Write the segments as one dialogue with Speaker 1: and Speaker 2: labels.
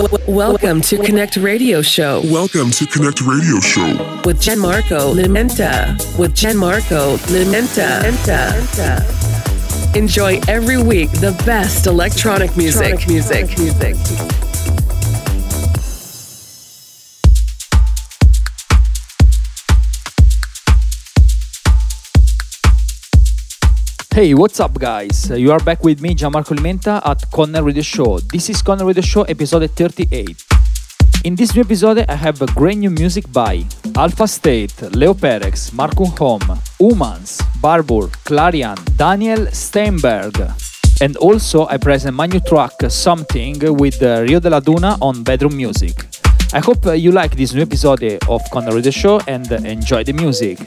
Speaker 1: Welcome to Connect Radio Show.
Speaker 2: Welcome to Connect Radio Show
Speaker 1: with Gianmarco Limenta. With Gianmarco Limenta. Enjoy every week the best electronic music. Music. Music.
Speaker 3: Hey, what's up, guys? You are back with me, Gianmarco Limenta, at Connect Radio Show. This is Connect Radio Show, episode 38. In this new episode, I have a great new music by Alpha State, Leo Perex, Marco Home, Humans, Barbour, Clarion, Daniel Steinberg. And also, I present my new track, Something, with uh, Rio de la Duna on Bedroom Music. I hope uh, you like this new episode of Connect Radio Show and enjoy the music.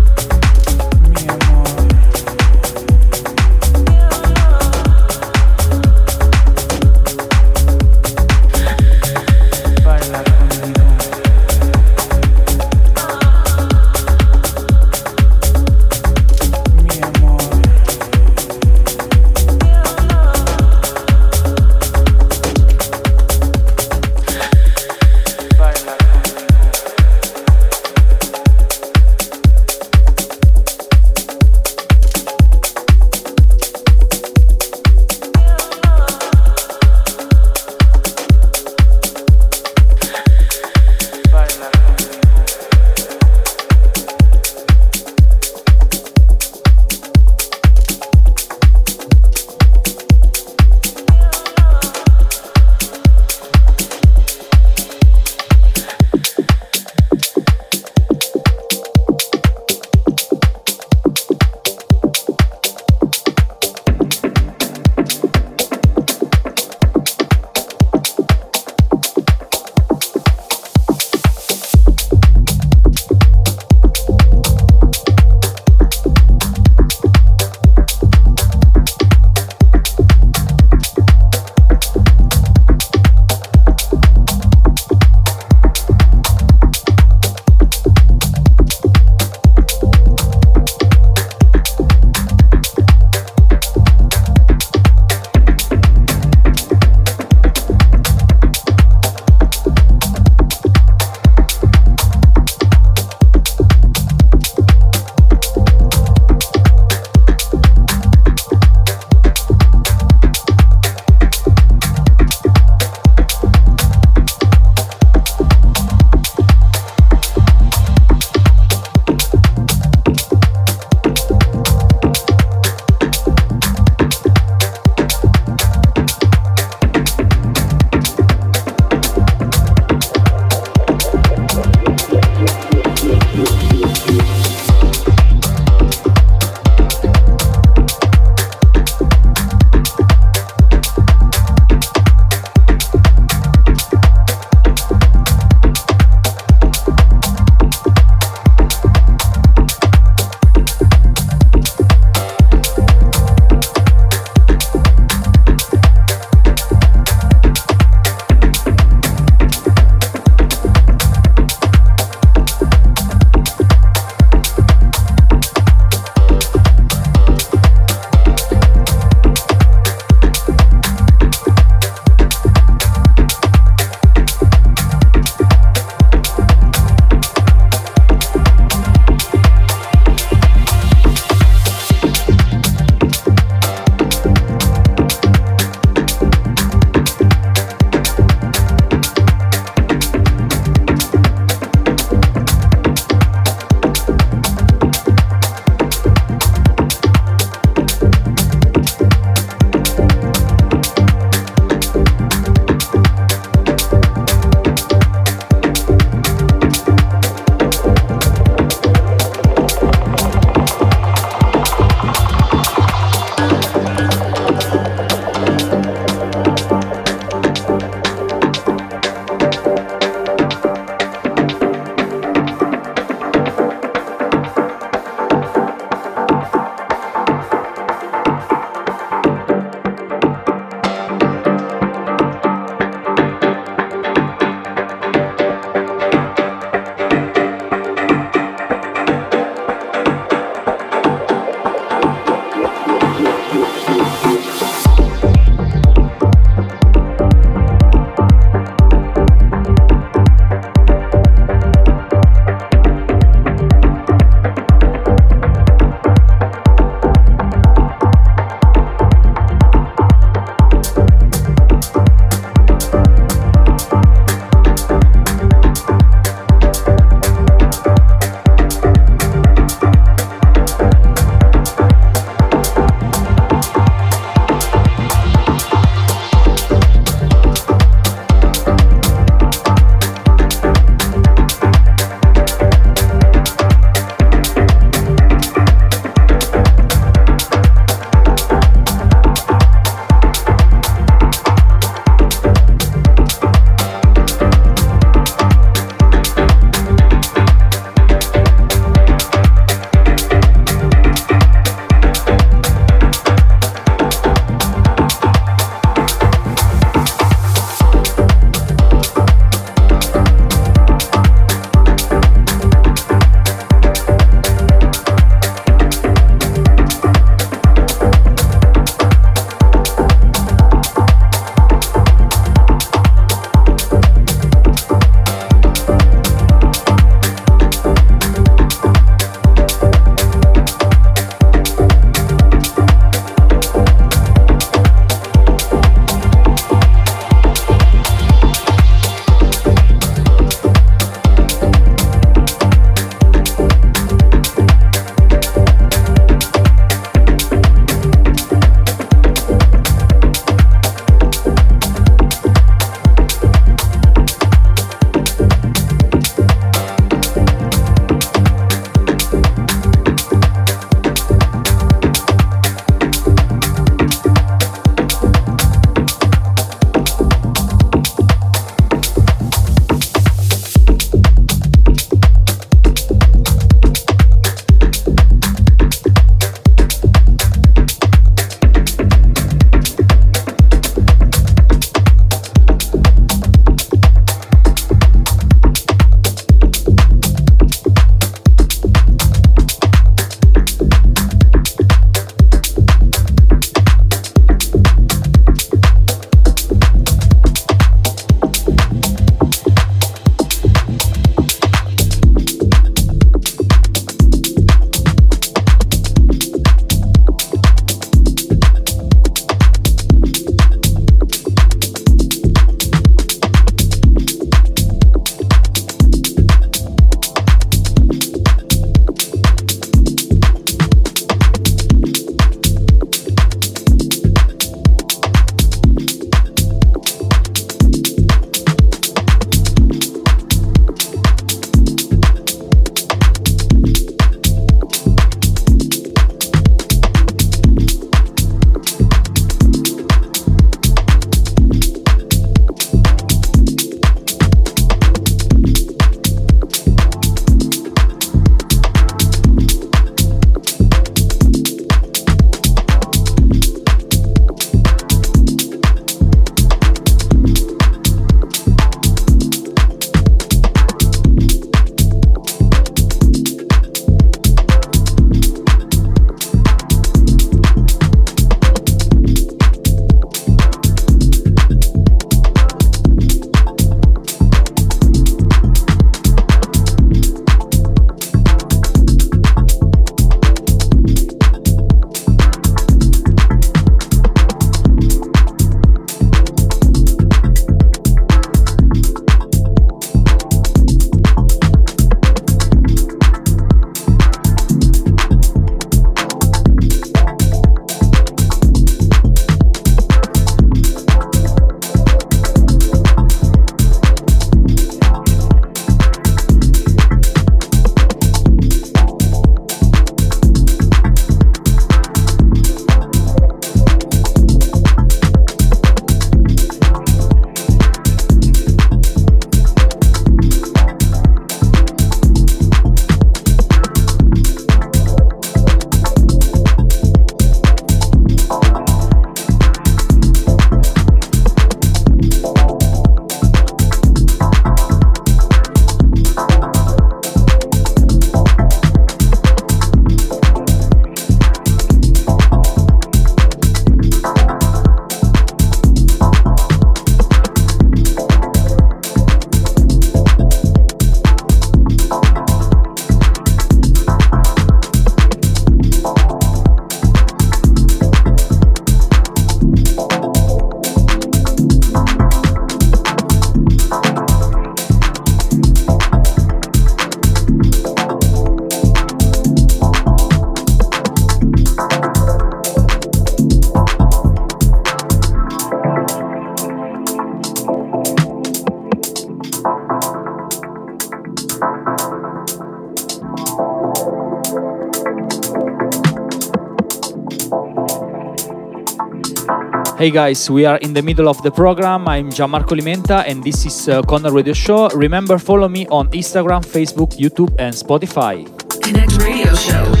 Speaker 3: Hey guys, we are in the middle of the program. I'm Gianmarco Limenta and this is uh, Connor Radio Show. Remember, follow me on Instagram, Facebook, YouTube, and Spotify.
Speaker 1: Connect Radio Show.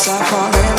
Speaker 3: sapphire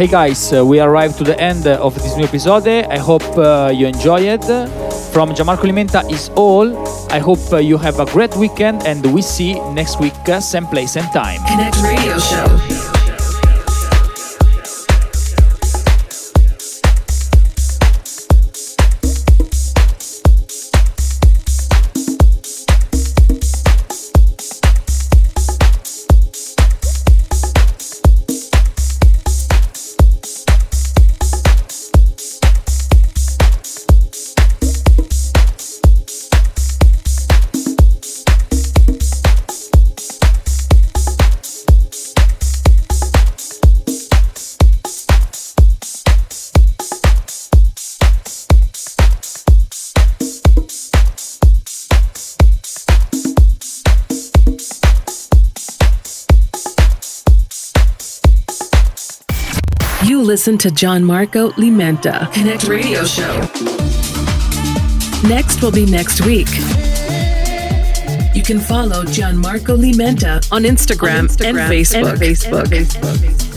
Speaker 3: Hey guys, uh, we arrived to the end of this new episode. I hope uh, you enjoy it. From Gianmarco Limenta is all. I hope uh, you have a great weekend and we see next week, uh, same place, same time.
Speaker 1: Connect Radio Show. Listen to Gianmarco Limenta. Connect Radio Show. Next will be next week. You can follow Gianmarco Limenta on Instagram, on Instagram and Facebook. And Facebook. And Facebook.